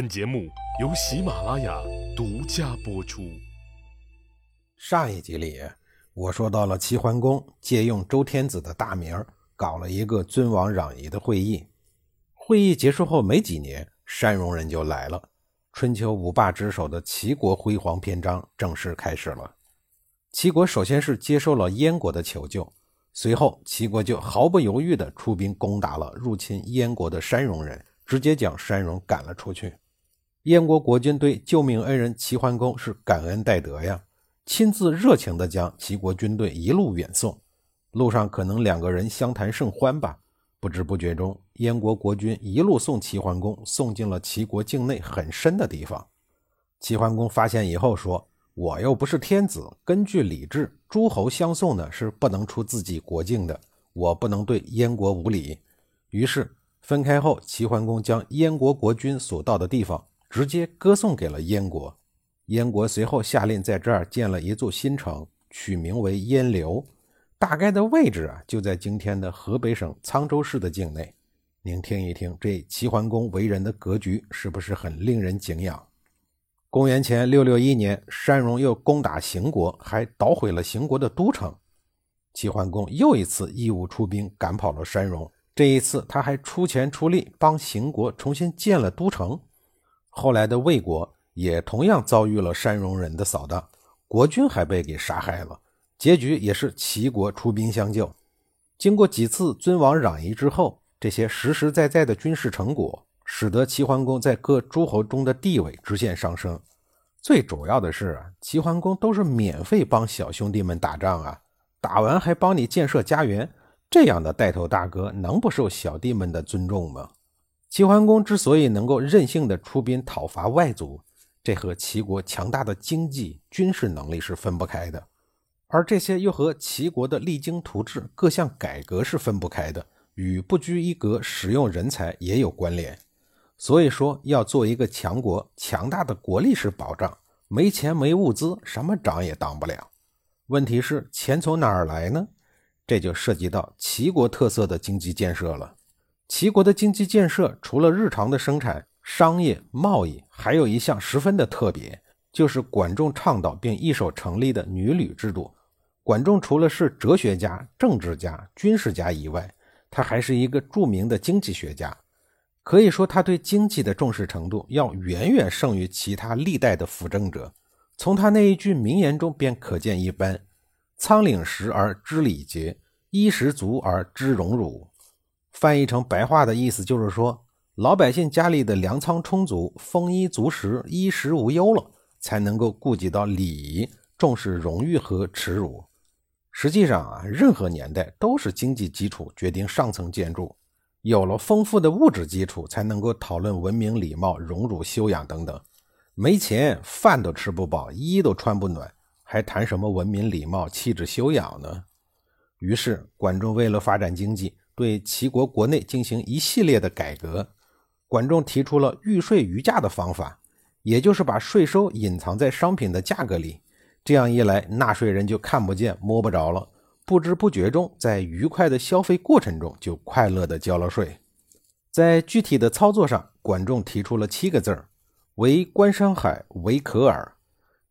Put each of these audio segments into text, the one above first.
本节目由喜马拉雅独家播出。上一集里，我说到了齐桓公借用周天子的大名，搞了一个尊王攘夷的会议。会议结束后没几年，山戎人就来了。春秋五霸之首的齐国辉煌篇章正式开始了。齐国首先是接受了燕国的求救，随后齐国就毫不犹豫地出兵攻打了入侵燕国的山戎人，直接将山戎赶了出去。燕国国君对救命恩人齐桓公是感恩戴德呀，亲自热情地将齐国军队一路远送。路上可能两个人相谈甚欢吧，不知不觉中，燕国国君一路送齐桓公送进了齐国境内很深的地方。齐桓公发现以后说：“我又不是天子，根据礼制，诸侯相送呢是不能出自己国境的，我不能对燕国无礼。”于是分开后，齐桓公将燕国国君所到的地方。直接歌颂给了燕国，燕国随后下令在这儿建了一座新城，取名为燕留，大概的位置啊就在今天的河北省沧州市的境内。您听一听，这齐桓公为人的格局是不是很令人敬仰？公元前六六一年，山戎又攻打邢国，还捣毁了邢国的都城。齐桓公又一次义务出兵赶跑了山戎，这一次他还出钱出力帮邢国重新建了都城。后来的魏国也同样遭遇了山戎人的扫荡，国君还被给杀害了。结局也是齐国出兵相救。经过几次尊王攘夷之后，这些实实在在的军事成果，使得齐桓公在各诸侯中的地位直线上升。最主要的是，齐桓公都是免费帮小兄弟们打仗啊，打完还帮你建设家园，这样的带头大哥能不受小弟们的尊重吗？齐桓公之所以能够任性的出兵讨伐外族，这和齐国强大的经济、军事能力是分不开的，而这些又和齐国的励精图治各项改革是分不开的，与不拘一格使用人才也有关联。所以说，要做一个强国，强大的国力是保障，没钱没物资，什么长也当不了。问题是钱从哪儿来呢？这就涉及到齐国特色的经济建设了。齐国的经济建设，除了日常的生产、商业、贸易，还有一项十分的特别，就是管仲倡导并一手成立的女旅制度。管仲除了是哲学家、政治家、军事家以外，他还是一个著名的经济学家。可以说，他对经济的重视程度要远远胜于其他历代的辅政者。从他那一句名言中便可见一斑：“仓廪实而知礼节，衣食足而知荣辱。”翻译成白话的意思就是说，老百姓家里的粮仓充足，丰衣足食，衣食无忧了，才能够顾及到礼仪，重视荣誉和耻辱。实际上啊，任何年代都是经济基础决定上层建筑，有了丰富的物质基础，才能够讨论文明礼貌、荣辱修养等等。没钱，饭都吃不饱，衣都穿不暖，还谈什么文明礼貌、气质修养呢？于是，管仲为了发展经济。对齐国国内进行一系列的改革，管仲提出了预税余价的方法，也就是把税收隐藏在商品的价格里，这样一来，纳税人就看不见摸不着了，不知不觉中，在愉快的消费过程中就快乐的交了税。在具体的操作上，管仲提出了七个字儿：为官山海，为可耳，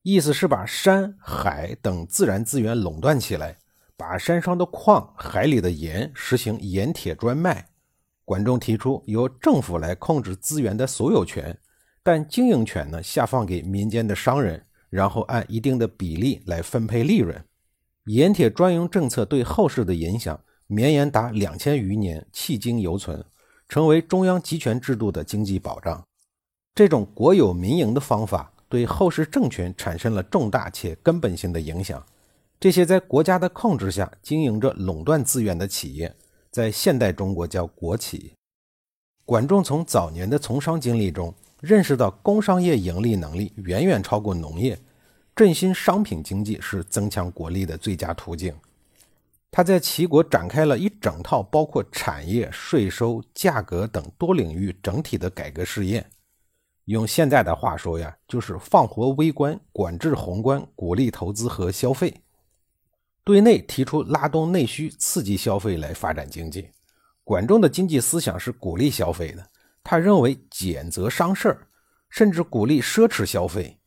意思是把山海等自然资源垄断起来。把山上的矿、海里的盐实行盐铁专卖。管仲提出由政府来控制资源的所有权，但经营权呢下放给民间的商人，然后按一定的比例来分配利润。盐铁专营政策对后世的影响绵延达两千余年，迄今犹存，成为中央集权制度的经济保障。这种国有民营的方法对后世政权产生了重大且根本性的影响。这些在国家的控制下经营着垄断资源的企业，在现代中国叫国企。管仲从早年的从商经历中认识到，工商业盈利能力远远超过农业，振兴商品经济是增强国力的最佳途径。他在齐国展开了一整套包括产业、税收、价格等多领域整体的改革试验。用现在的话说呀，就是放活微观，管制宏观，鼓励投资和消费。对内提出拉动内需、刺激消费来发展经济。管仲的经济思想是鼓励消费的。他认为俭则伤事儿，甚至鼓励奢侈消费。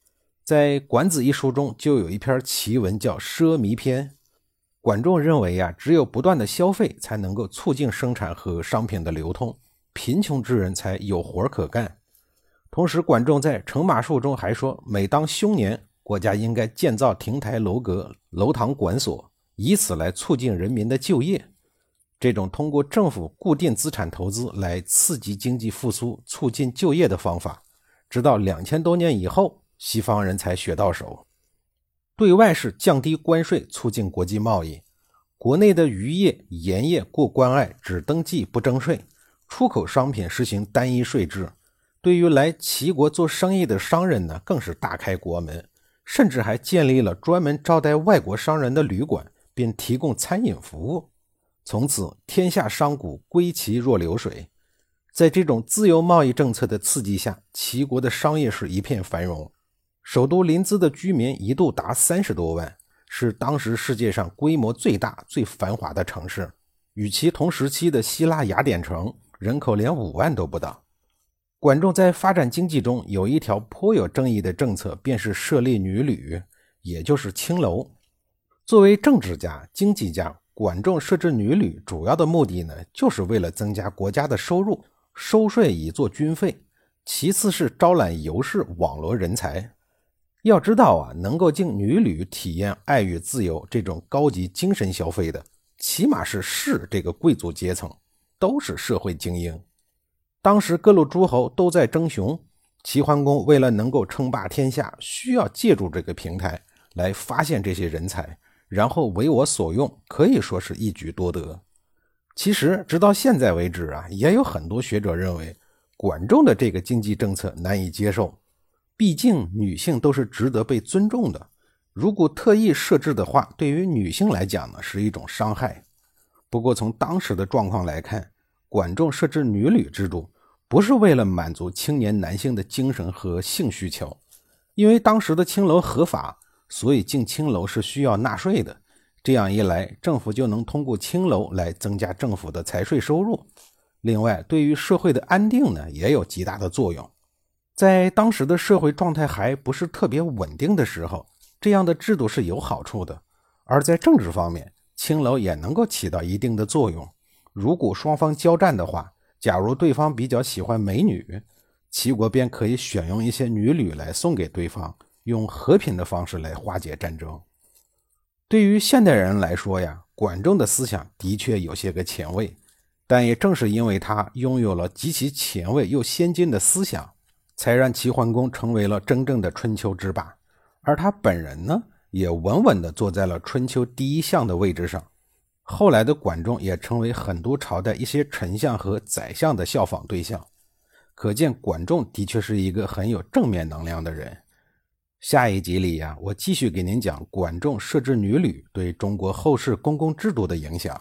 在《管子》一书中，就有一篇奇文叫《奢靡篇》。管仲认为呀，只有不断的消费，才能够促进生产和商品的流通，贫穷之人才有活可干。同时，管仲在《乘马术》中还说，每当凶年，国家应该建造亭台楼阁、楼堂馆所，以此来促进人民的就业。这种通过政府固定资产投资来刺激经济复苏、促进就业的方法，直到两千多年以后，西方人才学到手。对外是降低关税，促进国际贸易；国内的渔业、盐业过关隘，只登记不征税；出口商品实行单一税制。对于来齐国做生意的商人呢，更是大开国门，甚至还建立了专门招待外国商人的旅馆，并提供餐饮服务。从此，天下商贾归齐若流水。在这种自由贸易政策的刺激下，齐国的商业是一片繁荣。首都临淄的居民一度达三十多万，是当时世界上规模最大、最繁华的城市。与其同时期的希腊雅典城人口连五万都不到。管仲在发展经济中有一条颇有争议的政策，便是设立女旅，也就是青楼。作为政治家、经济家，管仲设置女旅主要的目的呢，就是为了增加国家的收入，收税以作军费；其次是招揽游士，网罗人才。要知道啊，能够进女旅体验爱与自由这种高级精神消费的，起码是士这个贵族阶层，都是社会精英。当时各路诸侯都在争雄，齐桓公为了能够称霸天下，需要借助这个平台来发现这些人才，然后为我所用，可以说是一举多得。其实直到现在为止啊，也有很多学者认为管仲的这个经济政策难以接受。毕竟女性都是值得被尊重的，如果特意设置的话，对于女性来讲呢是一种伤害。不过从当时的状况来看，管仲设置女旅制度，不是为了满足青年男性的精神和性需求，因为当时的青楼合法，所以进青楼是需要纳税的。这样一来，政府就能通过青楼来增加政府的财税收入。另外，对于社会的安定呢，也有极大的作用。在当时的社会状态还不是特别稳定的时候，这样的制度是有好处的。而在政治方面，青楼也能够起到一定的作用。如果双方交战的话，假如对方比较喜欢美女，齐国便可以选用一些女旅来送给对方，用和平的方式来化解战争。对于现代人来说呀，管仲的思想的确有些个前卫，但也正是因为他拥有了极其前卫又先进的思想。才让齐桓公成为了真正的春秋之霸，而他本人呢，也稳稳地坐在了春秋第一相的位置上。后来的管仲也成为很多朝代一些丞相和宰相的效仿对象，可见管仲的确是一个很有正面能量的人。下一集里呀，我继续给您讲管仲设置女闾对中国后世公共制度的影响。